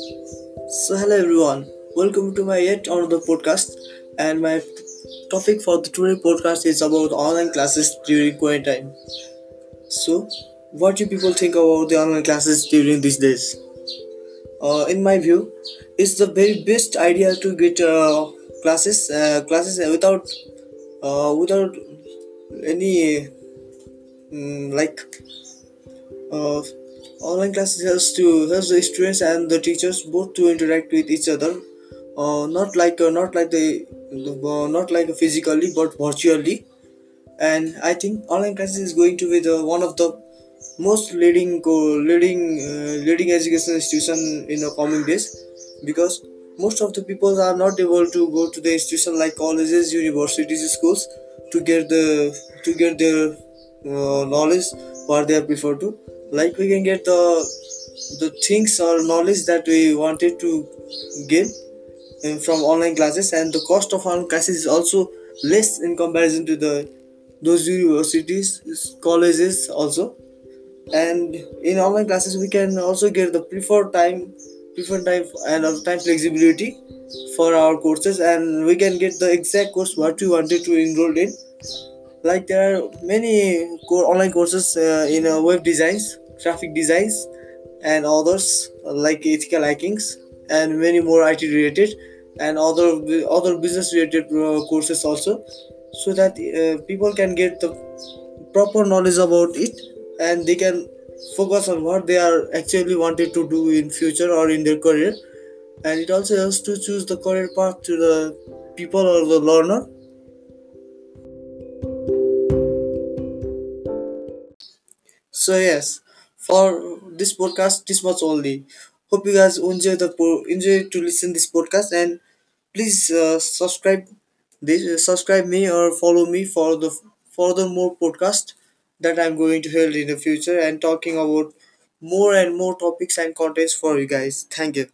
So, hello everyone, welcome to my yet another podcast. And my topic for the today podcast is about online classes during quarantine. So, what do people think about the online classes during these days? Uh, in my view, it's the very best idea to get uh, classes uh, classes without uh, without any mm, like uh, online classes helps to helps the students and the teachers both to interact with each other uh, not like uh, not like the uh, not like physically but virtually. And i think online classes is going to be the one of the most leading co- leading uh, leading education institution in the coming days because most of the people are not able to go to the institution like colleges universities schools to get the to get their uh, knowledge what they prefer to like we can get the the things or knowledge that we wanted to gain from online classes. And the cost of online classes is also less in comparison to the those universities colleges also. And in online classes we can also get the preferred time preferred time and time flexibility for our courses. And we can get the exact course what we wanted to enroll in like there are many online courses uh, in uh, web designs graphic designs and others like ethical hackings and many more it related and other other business related uh, courses also. So that uh, people can get the proper knowledge about it and they can focus on what they are actually wanted to do in future or in their career. And it also helps to choose the career path to the people or the learner so yes for this podcast this much only. Hope you guys enjoy the po- enjoy to listen this podcast and please uh, subscribe this uh, subscribe me or follow me for the further more podcast that i'm going to hold in the future and talking about more and more topics and contents for you guys. Thank you